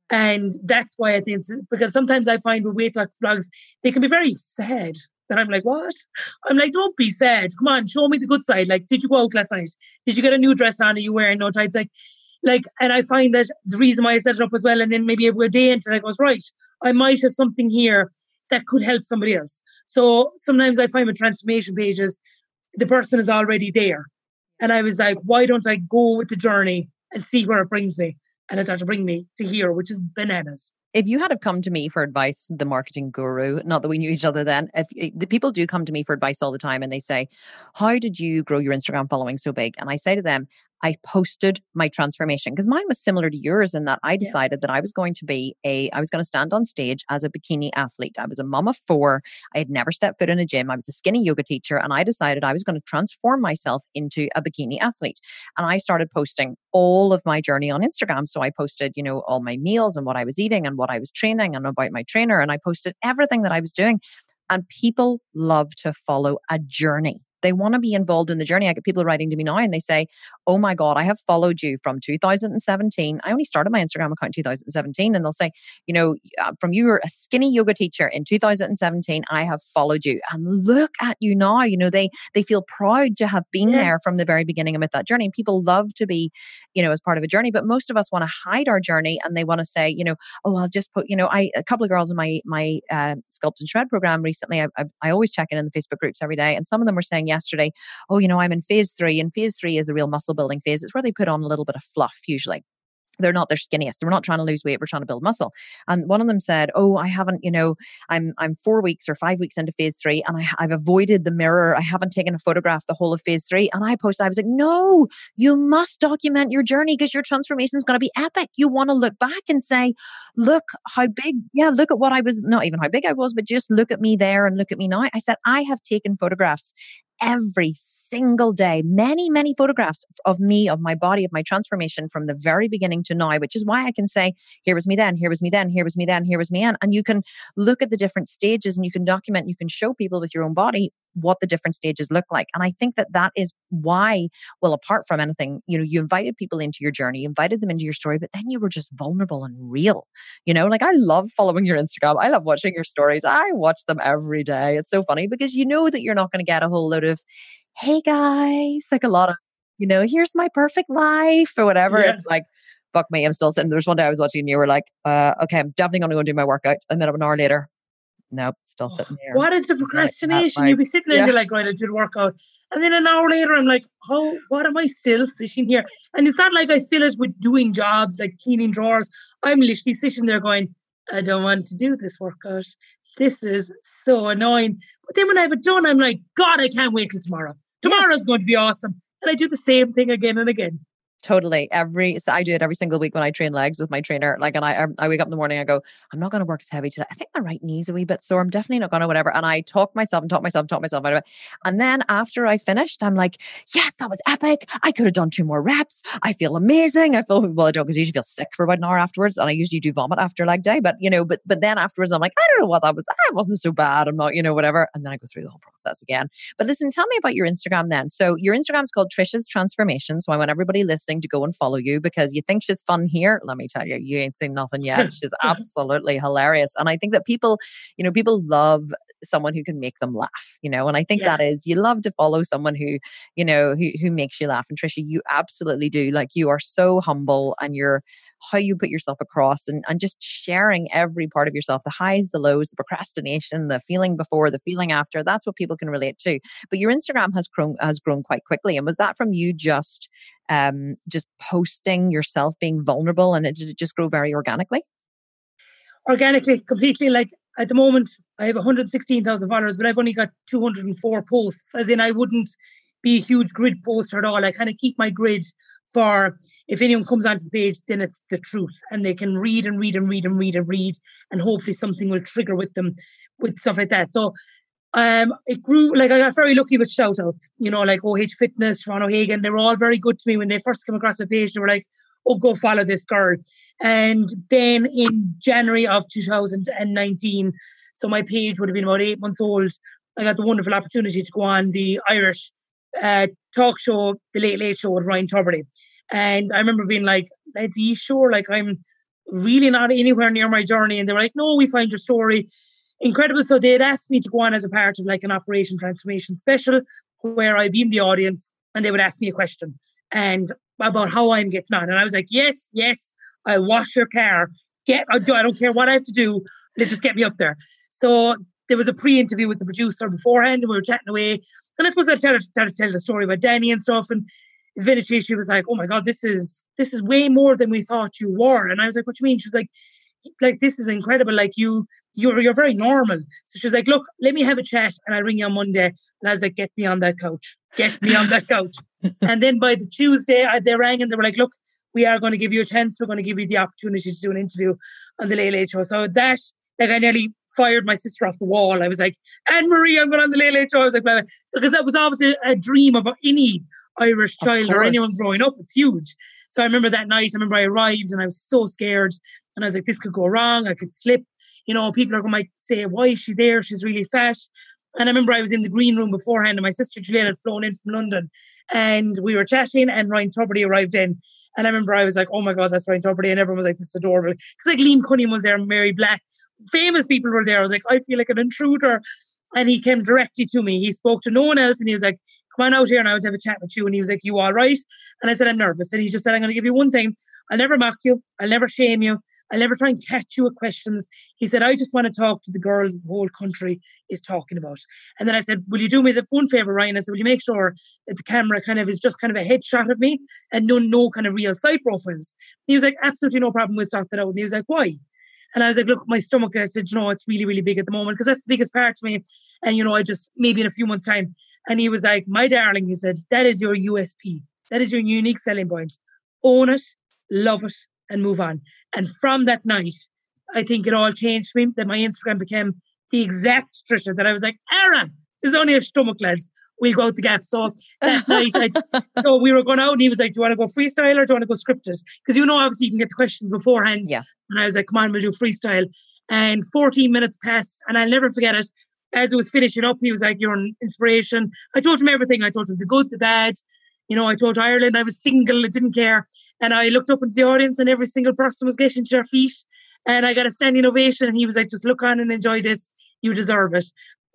And that's why I think because sometimes I find with weight loss blogs, they can be very sad and I'm like, what? I'm like, don't be sad. Come on, show me the good side. Like, did you go out last night? Did you get a new dress on? Are you wearing no tights? Like, like, and I find that the reason why I set it up as well, and then maybe a day into it, I goes, right, I might have something here that could help somebody else. So sometimes I find with transformation pages, the person is already there. And I was like, why don't I go with the journey and see where it brings me? And it started to bring me to here, which is bananas if you had have come to me for advice, the marketing guru, not that we knew each other then, if eh, the people do come to me for advice all the time and they say, How did you grow your Instagram following so big? And I say to them, I posted my transformation because mine was similar to yours in that I decided yeah. that I was going to be a, I was going to stand on stage as a bikini athlete. I was a mom of four. I had never stepped foot in a gym. I was a skinny yoga teacher and I decided I was going to transform myself into a bikini athlete. And I started posting all of my journey on Instagram. So I posted, you know, all my meals and what I was eating and what I was training and about my trainer. And I posted everything that I was doing. And people love to follow a journey. They want to be involved in the journey. I get people writing to me now and they say, Oh my God, I have followed you from 2017. I only started my Instagram account in 2017. And they'll say, You know, uh, from you were a skinny yoga teacher in 2017, I have followed you. And look at you now. You know, they they feel proud to have been yeah. there from the very beginning and with that journey. And people love to be, you know, as part of a journey. But most of us want to hide our journey and they want to say, you know, oh, I'll just put, you know, I a couple of girls in my my uh, sculpt and shred program recently. I, I, I always check in in the Facebook groups every day, and some of them were saying, yesterday, oh, you know, I'm in phase three, and phase three is a real muscle building phase. It's where they put on a little bit of fluff usually. they're not their skinniest. We're not trying to lose weight. We're trying to build muscle. And one of them said, "Oh, I haven't. You know, I'm I'm four weeks or five weeks into phase three, and I, I've avoided the mirror. I haven't taken a photograph the whole of phase three. And I posted, I was like, "No, you must document your journey because your transformation is going to be epic. You want to look back and say, look how big. Yeah, look at what I was. Not even how big I was, but just look at me there and look at me now. I said I have taken photographs every single day, many, many photographs of me, of my body, of my transformation from the very beginning to now, which is why I can say, here was me then, here was me then, here was me then, here was me then. And you can look at the different stages and you can document, you can show people with your own body what the different stages look like. And I think that that is why, well, apart from anything, you know, you invited people into your journey, you invited them into your story, but then you were just vulnerable and real. You know, like I love following your Instagram. I love watching your stories. I watch them every day. It's so funny because you know that you're not going to get a whole load of, hey guys, like a lot of, you know, here's my perfect life or whatever. Yeah. It's like, fuck me, I'm still sitting. There's one day I was watching and you were like, uh, okay, I'm definitely going to go and do my workout. And then an hour later, nope, still oh, sitting here. What is the procrastination? Like, You'll be sitting there yeah. and you're like, right, I did workout. And then an hour later, I'm like, oh, what am I still sitting here? And it's not like I fill it with doing jobs like cleaning drawers. I'm literally sitting there going, I don't want to do this workout. This is so annoying. But then when I have it done, I'm like, God, I can't wait till tomorrow. Tomorrow's yeah. going to be awesome. And I do the same thing again and again. Totally. Every so I do it every single week when I train legs with my trainer. Like, and I um, I wake up in the morning, I go, I'm not going to work as heavy today. I think my right knee's a wee bit sore. I'm definitely not going to whatever. And I talk myself and talk myself, and talk myself out of it. And then after I finished, I'm like, yes, that was epic. I could have done two more reps. I feel amazing. I feel well. I don't because I usually feel sick for about an hour afterwards, and I usually do vomit after leg day. But you know, but but then afterwards, I'm like, I don't know what that was. I wasn't so bad. I'm not, you know, whatever. And then I go through the whole process again. But listen, tell me about your Instagram then. So your Instagram is called Trisha's Transformation. So I want everybody listening to go and follow you because you think she's fun here. Let me tell you, you ain't seen nothing yet. She's absolutely hilarious. And I think that people, you know, people love someone who can make them laugh, you know, and I think yeah. that is you love to follow someone who, you know, who who makes you laugh. And Trisha, you absolutely do. Like you are so humble and you're how you put yourself across and, and just sharing every part of yourself the highs the lows the procrastination the feeling before the feeling after that's what people can relate to. But your instagram has grown has grown quite quickly and was that from you just um just posting yourself being vulnerable and it did it just grow very organically? Organically completely like at the moment i have 116000 followers but i've only got 204 posts as in i wouldn't be a huge grid poster at all. I kind of keep my grid for if anyone comes onto the page, then it's the truth, and they can read and read and read and read and read, and hopefully something will trigger with them with stuff like that. So um, it grew like I got very lucky with shout outs, you know, like OH Fitness, Toronto Hagen. They were all very good to me when they first came across the page. They were like, oh, go follow this girl. And then in January of 2019, so my page would have been about eight months old, I got the wonderful opportunity to go on the Irish uh, talk show, The Late Late Show with Ryan Tubridy. And I remember being like, lads, you sure? Like, I'm really not anywhere near my journey. And they were like, no, we find your story incredible. So they had asked me to go on as a part of like an Operation Transformation special where I'd be in the audience and they would ask me a question and about how I'm getting on. And I was like, yes, yes, I'll wash your car. Get, I don't care what I have to do. They just get me up there. So there was a pre-interview with the producer beforehand and we were chatting away. And I suppose I started, started telling the story about Danny and stuff. And eventually she was like, Oh my God, this is this is way more than we thought you were. And I was like, What do you mean? She was like, like this is incredible. Like you you're you're very normal. So she was like, Look, let me have a chat and I'll ring you on Monday. And I was like, Get me on that couch. Get me on that couch. and then by the Tuesday, I, they rang and they were like, Look, we are going to give you a chance. We're going to give you the opportunity to do an interview on the Late Late Show. So that, like, I nearly fired my sister off the wall. I was like, Anne Marie, I'm going on the Late Late Show. I was like, because so, that was obviously a dream of any Irish child or anyone growing up. It's huge. So I remember that night, I remember I arrived and I was so scared. And I was like, this could go wrong. I could slip. You know, people are going to say, why is she there? She's really fat. And I remember I was in the green room beforehand and my sister Juliet had flown in from London and we were chatting and Ryan Tubridy arrived in. And I remember I was like, oh my God, that's Ryan Tubridy. And everyone was like, this is adorable. Because like Liam Cunningham was there, Mary Black, famous people were there. I was like, I feel like an intruder. And he came directly to me. He spoke to no one else and he was like, come on out here and I would have a chat with you. And he was like, you all right? And I said, I'm nervous. And he just said, I'm going to give you one thing. I'll never mock you. I'll never shame you. I'll never try and catch you with questions. He said, I just want to talk to the girls the whole country is talking about. And then I said, Will you do me the one favor, Ryan? I said, Will you make sure that the camera kind of is just kind of a headshot of me and no no kind of real side profiles? He was like, Absolutely no problem, we'll sort that out. And he was like, Why? And I was like, look, my stomach, I said, you know, it's really, really big at the moment because that's the biggest part to me. And, you know, I just, maybe in a few months' time. And he was like, my darling, he said, that is your USP. That is your unique selling point. Own it, love it, and move on. And from that night, I think it all changed me. That my Instagram became the exact Trisha that I was like, Aaron, there's only a stomach, lads. We'll go out the gap. So that night, I, so we were going out, and he was like, "Do you want to go freestyle or do you want to go scripted?" Because you know, obviously, you can get the questions beforehand. Yeah. And I was like, "Come on, we'll do freestyle." And 14 minutes passed, and I'll never forget it. As it was finishing up, he was like, "You're an inspiration." I told him everything. I told him the good, the bad. You know, I told Ireland I was single. I didn't care. And I looked up into the audience, and every single person was getting to their feet. And I got a standing ovation. And he was like, just look on and enjoy this. You deserve it.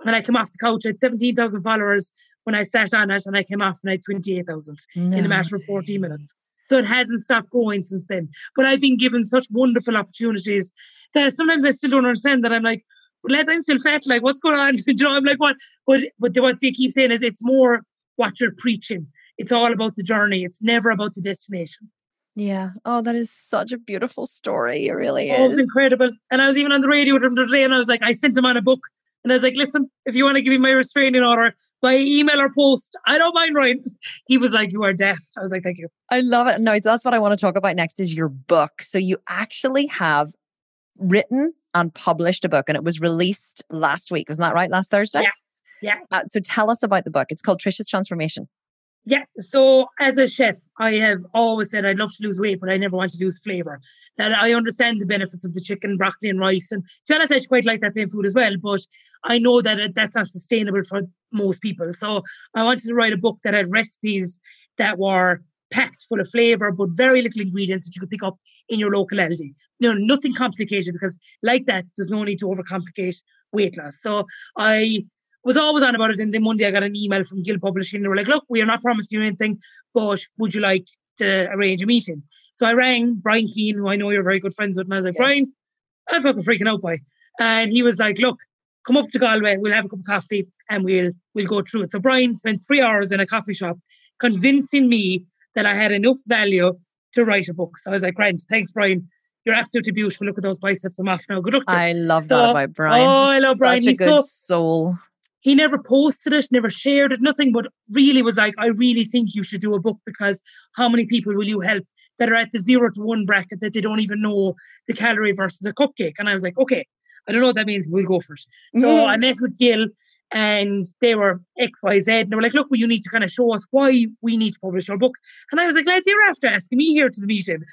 And I came off the couch, I had 17,000 followers when I sat on it, and I came off and I had 28,000 no. in a matter of 14 minutes. So it hasn't stopped going since then. But I've been given such wonderful opportunities that sometimes I still don't understand that I'm like, lads, I'm still fat. Like, what's going on? you know, I'm like, what? But but what they keep saying is it's more what you're preaching. It's all about the journey. It's never about the destination. Yeah. Oh, that is such a beautiful story. It really is. Oh, it was incredible. And I was even on the radio with him today and I was like, I sent him on a book. And I was like, listen, if you want to give me my restraining order by email or post, I don't mind writing. He was like, You are deaf. I was like, Thank you. I love it. No, that's what I want to talk about next is your book. So you actually have written and published a book and it was released last week. Wasn't that right? Last Thursday? Yeah. Yeah. Uh, so tell us about the book. It's called Trisha's Transformation. Yeah. So as a chef, I have always said I'd love to lose weight, but I never want to lose flavor. That I understand the benefits of the chicken, broccoli, and rice. And to be honest, I quite like that plain food as well. But I know that that's not sustainable for most people. So I wanted to write a book that had recipes that were packed full of flavor, but very little ingredients that you could pick up in your local Aldi. You know, nothing complicated because like that, there's no need to overcomplicate weight loss. So I was always on about it. And then Monday I got an email from Gill Publishing. They were like, look, we are not promising you anything, but would you like to arrange a meeting? So I rang Brian Keane, who I know you're very good friends with, and I was like, yeah. Brian, I'm fucking freaking out by. And he was like, look, come up to Galway, we'll have a cup of coffee and we'll we'll go through it. So Brian spent three hours in a coffee shop convincing me that I had enough value to write a book. So I was like, Grant, thanks, Brian. You're absolutely beautiful. Look at those biceps. I'm off now. Good luck to you. I love so, that about Brian. Oh, I love Brian. Such He's a good so, soul he never posted it, never shared it, nothing, but really was like, I really think you should do a book because how many people will you help that are at the zero to one bracket that they don't even know the calorie versus a cupcake? And I was like, okay, I don't know what that means, we'll go for it. So mm. I met with Gill and they were XYZ and they were like, look, well, you need to kind of show us why we need to publish your book. And I was like, lads, you're after asking me here to the meeting.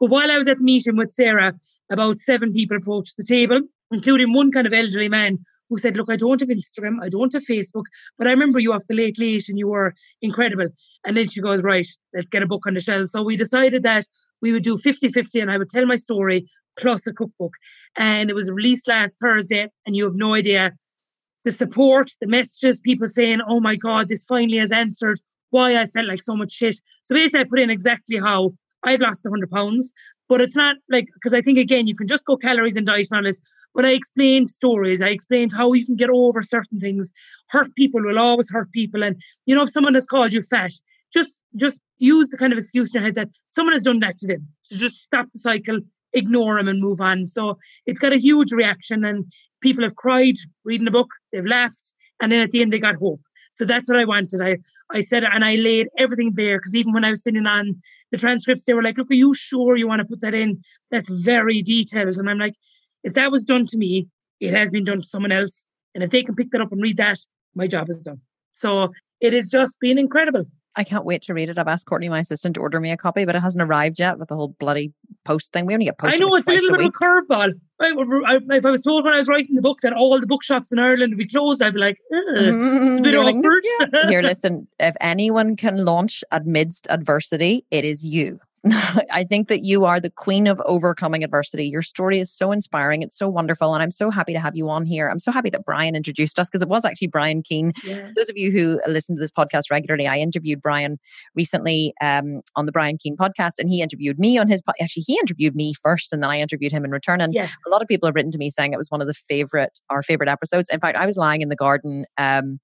But while I was at the meeting with Sarah, about seven people approached the table, including one kind of elderly man who said, Look, I don't have Instagram, I don't have Facebook, but I remember you off the late late and you were incredible. And then she goes, Right, let's get a book on the shelf. So we decided that we would do 50 50 and I would tell my story plus a cookbook. And it was released last Thursday, and you have no idea the support, the messages, people saying, Oh my God, this finally has answered why I felt like so much shit. So basically, I put in exactly how I've lost 100 pounds. But it's not like, because I think again, you can just go calories and diet and all this. But I explained stories. I explained how you can get over certain things. Hurt people will always hurt people. And, you know, if someone has called you fat, just just use the kind of excuse in your head that someone has done that to them. So just stop the cycle, ignore them and move on. So it's got a huge reaction and people have cried reading the book, they've laughed, and then at the end they got hope. So that's what I wanted. I I said it and I laid everything bare because even when I was sitting on the transcripts, they were like, Look, are you sure you want to put that in? That's very detailed. And I'm like, if that was done to me, it has been done to someone else. And if they can pick that up and read that, my job is done. So it has just been incredible. I can't wait to read it. I've asked Courtney, my assistant, to order me a copy, but it hasn't arrived yet with the whole bloody post thing. We only get post. I know it's a little a bit week. of a curveball. If I was told when I was writing the book that all the bookshops in Ireland would be closed, I'd be like, mm, it's a bit mm, awkward. Like, yeah. Here, listen, if anyone can launch amidst adversity, it is you. I think that you are the queen of overcoming adversity. Your story is so inspiring. It's so wonderful. And I'm so happy to have you on here. I'm so happy that Brian introduced us because it was actually Brian Keane. Yeah. Those of you who listen to this podcast regularly, I interviewed Brian recently um, on the Brian Keane podcast, and he interviewed me on his. Actually, he interviewed me first, and then I interviewed him in return. And yeah. a lot of people have written to me saying it was one of the favorite, our favorite episodes. In fact, I was lying in the garden. Um,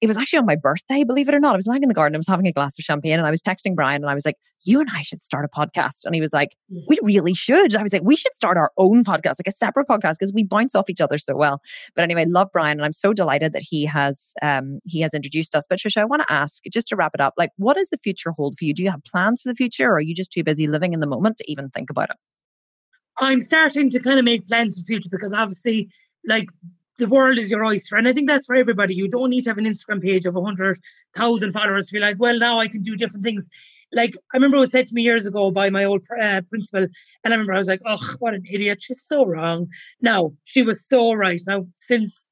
it was actually on my birthday, believe it or not. I was lying in the garden, I was having a glass of champagne, and I was texting Brian, and I was like, You and I should start a podcast. And he was like, mm. We really should. I was like, We should start our own podcast, like a separate podcast, because we bounce off each other so well. But anyway, love Brian, and I'm so delighted that he has um, he has introduced us. But Trisha, I want to ask, just to wrap it up, like, what does the future hold for you? Do you have plans for the future, or are you just too busy living in the moment to even think about it? I'm starting to kind of make plans for the future because obviously, like the world is your oyster. And I think that's for everybody. You don't need to have an Instagram page of 100,000 followers to be like, well, now I can do different things. Like, I remember it was said to me years ago by my old uh, principal, and I remember I was like, oh, what an idiot. She's so wrong. Now, she was so right. Now, since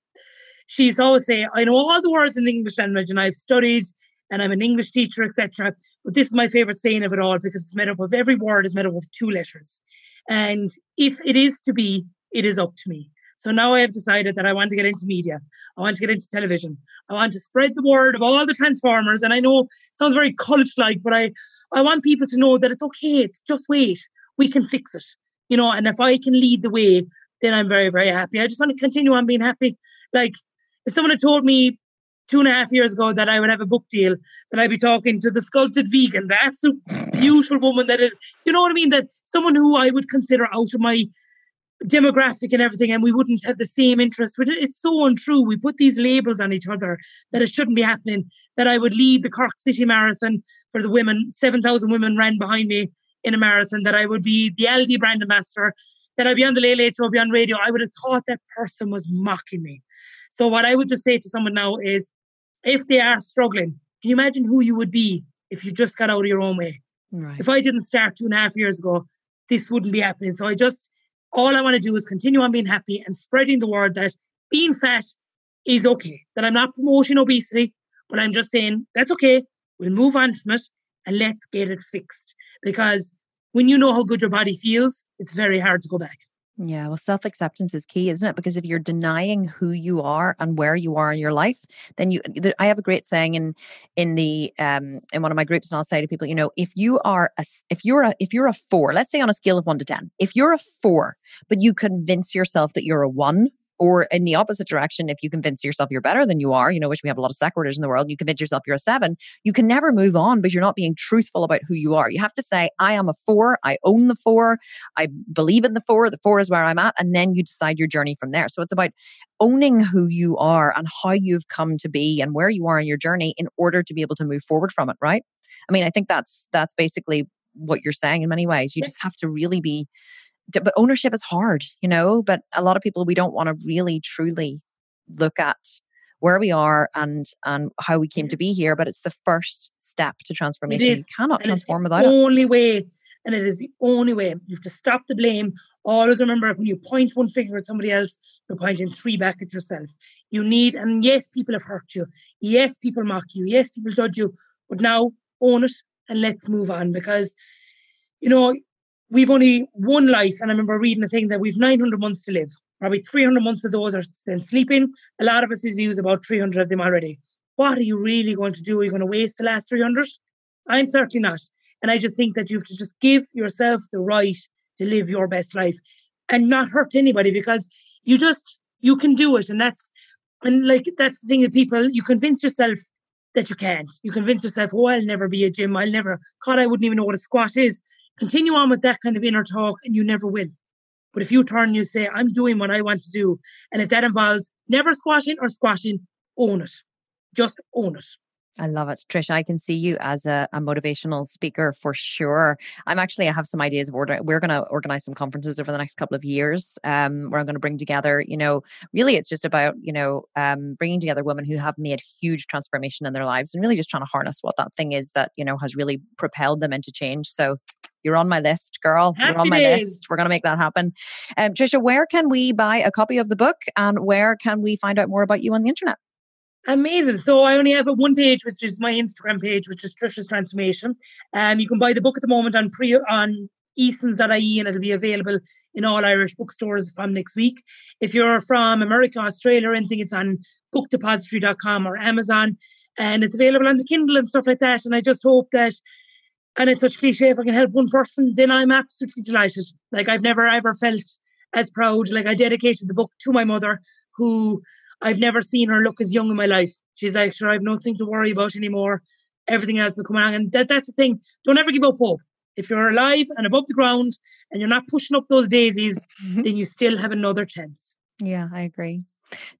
she's always say, I know all the words in the English language and I've studied and I'm an English teacher, etc. But this is my favorite saying of it all because it's made up of every word is made up of two letters. And if it is to be, it is up to me. So now I have decided that I want to get into media. I want to get into television. I want to spread the word of all the transformers. And I know it sounds very cult like, but I, I want people to know that it's okay. It's just wait. We can fix it. You know, and if I can lead the way, then I'm very, very happy. I just want to continue on being happy. Like if someone had told me two and a half years ago that I would have a book deal, that I'd be talking to the sculpted vegan, the absolute beautiful woman that it, you know what I mean? That someone who I would consider out of my demographic and everything, and we wouldn't have the same interest. It's so untrue. We put these labels on each other that it shouldn't be happening. That I would lead the Cork City Marathon for the women, 7,000 women ran behind me in a marathon, that I would be the Aldi brand ambassador, that I'd be on the Late Late Show, be on radio. I would have thought that person was mocking me. So, what I would just say to someone now is if they are struggling, can you imagine who you would be if you just got out of your own way? Right. If I didn't start two and a half years ago, this wouldn't be happening. So I just all I want to do is continue on being happy and spreading the word that being fat is okay. That I'm not promoting obesity, but I'm just saying that's okay. We'll move on from it and let's get it fixed. Because when you know how good your body feels, it's very hard to go back. Yeah, well, self acceptance is key, isn't it? Because if you're denying who you are and where you are in your life, then you. I have a great saying in in the um in one of my groups, and I'll say to people, you know, if you are a if you're a if you're a four, let's say on a scale of one to ten, if you're a four, but you convince yourself that you're a one, or in the opposite direction, if you convince yourself you're better than you are, you know, which we have a lot of sequirators in the world, you convince yourself you're a seven, you can never move on because you're not being truthful about who you are. You have to say, I am a four, I own the four, I believe in the four, the four is where I'm at, and then you decide your journey from there. So it's about owning who you are and how you've come to be and where you are in your journey in order to be able to move forward from it, right? I mean, I think that's that's basically what you're saying in many ways. You just have to really be but ownership is hard, you know, but a lot of people, we don't want to really truly look at where we are and and how we came to be here but it's the first step to transformation. You cannot transform without it. only way and it is the only way. You have to stop the blame. Always remember when you point one finger at somebody else you're pointing three back at yourself. You need and yes people have hurt you. Yes people mock you. Yes people judge you. But now own it and let's move on because you know we've only one life. And I remember reading a thing that we've 900 months to live. Probably 300 months of those are spent sleeping. A lot of us is use about 300 of them already. What are you really going to do? Are you going to waste the last 300? I'm certainly not. And I just think that you have to just give yourself the right to live your best life and not hurt anybody because you just, you can do it. And that's, and like, that's the thing that people, you convince yourself that you can't. You convince yourself, oh, I'll never be a gym. I'll never, God, I wouldn't even know what a squat is. Continue on with that kind of inner talk and you never will. But if you turn and you say, I'm doing what I want to do, and if that involves never squashing or squashing, own it. Just own it. I love it. Trish, I can see you as a, a, motivational speaker for sure. I'm actually, I have some ideas of order. We're going to organize some conferences over the next couple of years um, where I'm going to bring together, you know, really it's just about, you know, um, bringing together women who have made huge transformation in their lives and really just trying to harness what that thing is that, you know, has really propelled them into change. So you're on my list, girl. Happy you're on my days. list. We're going to make that happen. Um, Trisha, where can we buy a copy of the book and where can we find out more about you on the internet? Amazing. So I only have a one page, which is my Instagram page, which is Trisha's Transformation. Um, you can buy the book at the moment on pre on easons.ie and it'll be available in all Irish bookstores from next week. If you're from America, Australia, or anything, it's on bookdepository.com or Amazon and it's available on the Kindle and stuff like that. And I just hope that, and it's such cliche, if I can help one person, then I'm absolutely delighted. Like I've never ever felt as proud. Like I dedicated the book to my mother, who I've never seen her look as young in my life. She's like, sure, I've nothing to worry about anymore. Everything else will come along. And that, that's the thing. Don't ever give up hope. If you're alive and above the ground and you're not pushing up those daisies, mm-hmm. then you still have another chance. Yeah, I agree.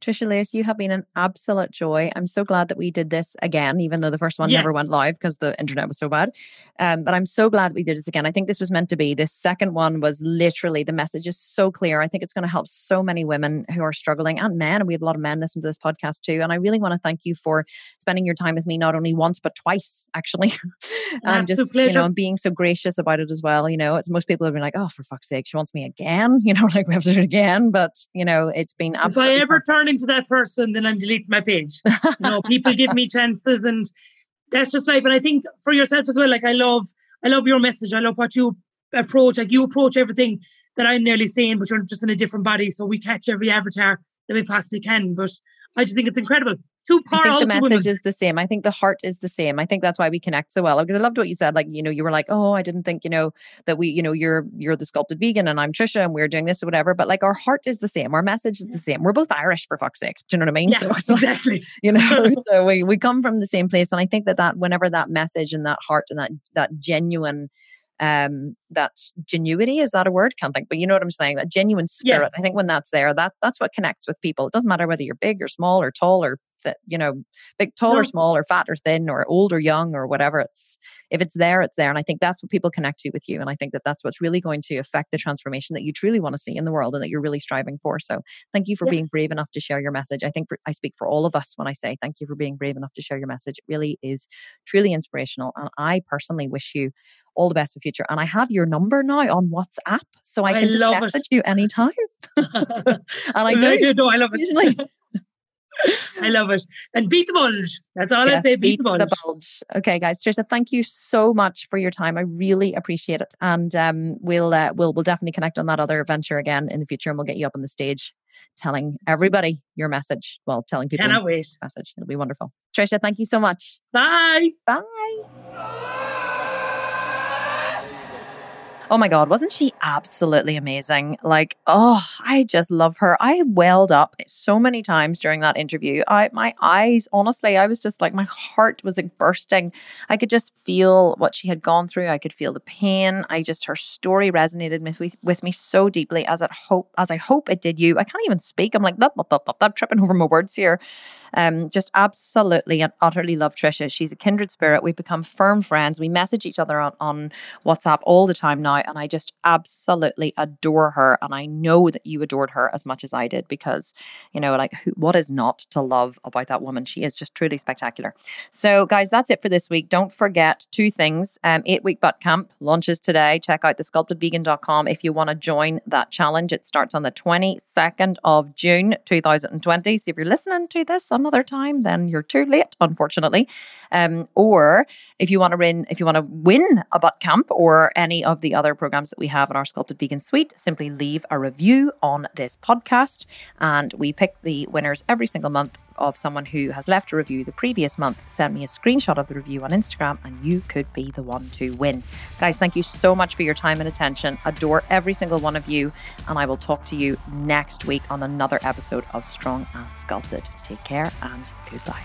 Trisha Lewis, you have been an absolute joy. I'm so glad that we did this again, even though the first one never went live because the internet was so bad. Um, but I'm so glad we did this again. I think this was meant to be. This second one was literally the message is so clear. I think it's going to help so many women who are struggling and men. And we have a lot of men listen to this podcast too. And I really want to thank you for spending your time with me, not only once, but twice, actually. and just, you know, and being so gracious about it as well. You know, it's most people have been like, oh, for fuck's sake, she wants me again. You know, like we have to do it again. But, you know, it's been absolutely turn to that person, then I'm deleting my page. you know, people give me chances and that's just life. And I think for yourself as well, like I love, I love your message. I love what you approach. Like you approach everything that I'm nearly saying, but you're just in a different body. So we catch every avatar that we possibly can. But I just think it's incredible two I think the message women. is the same. I think the heart is the same. I think that's why we connect so well. Because I loved what you said. Like, you know, you were like, oh, I didn't think, you know, that we, you know, you're you're the sculpted vegan and I'm Trisha and we're doing this or whatever. But like our heart is the same. Our message is the same. We're both Irish for fuck's sake. Do you know what I mean? Yeah, so exactly. you know, so we, we come from the same place. And I think that that whenever that message and that heart and that that genuine um that genuity is that a word can't think but you know what i'm saying that genuine spirit yeah. i think when that's there that's that's what connects with people it doesn't matter whether you're big or small or tall or that you know big tall no. or small or fat or thin or old or young or whatever it's if it's there it's there and i think that's what people connect to with you and i think that that's what's really going to affect the transformation that you truly want to see in the world and that you're really striving for so thank you for yeah. being brave enough to share your message i think for, i speak for all of us when i say thank you for being brave enough to share your message it really is truly inspirational and i personally wish you all the best for the future. And I have your number now on WhatsApp, so I can I just message it. you anytime. and I do. I do. No, I love it. I love it. And beat the bulge. That's all yes, I say. Beat, beat the, bulge. the, bulge. Okay, guys. Trisha, thank you so much for your time. I really appreciate it. And um, we'll uh, we'll we'll definitely connect on that other venture again in the future, and we'll get you up on the stage telling everybody your message. Well, telling people. Cannot wait. Message. It'll be wonderful. Trisha, thank you so much. Bye. Bye. Oh my God, wasn't she absolutely amazing? Like, oh, I just love her. I welled up so many times during that interview. I, my eyes, honestly, I was just like, my heart was like bursting. I could just feel what she had gone through. I could feel the pain. I just, her story resonated with, with me so deeply as it hope, as I hope it did you. I can't even speak. I'm like, I'm tripping over my words here. Um, just absolutely and utterly love Trisha. She's a kindred spirit. We've become firm friends. We message each other on, on WhatsApp all the time now, and I just absolutely adore her. And I know that you adored her as much as I did because, you know, like who, what is not to love about that woman? She is just truly spectacular. So, guys, that's it for this week. Don't forget two things. Um, eight week butt camp launches today. Check out the sculptedvegan.com if you want to join that challenge. It starts on the 22nd of June 2020. So if you're listening to this another time, then you're too late, unfortunately. Um, or if you want to win, if you want to win a butt camp or any of the other programs that we have in our Sculpted Vegan Suite, simply leave a review on this podcast, and we pick the winners every single month of someone who has left a review the previous month, send me a screenshot of the review on Instagram and you could be the one to win. Guys, thank you so much for your time and attention. Adore every single one of you. And I will talk to you next week on another episode of Strong and Sculpted. Take care and goodbye.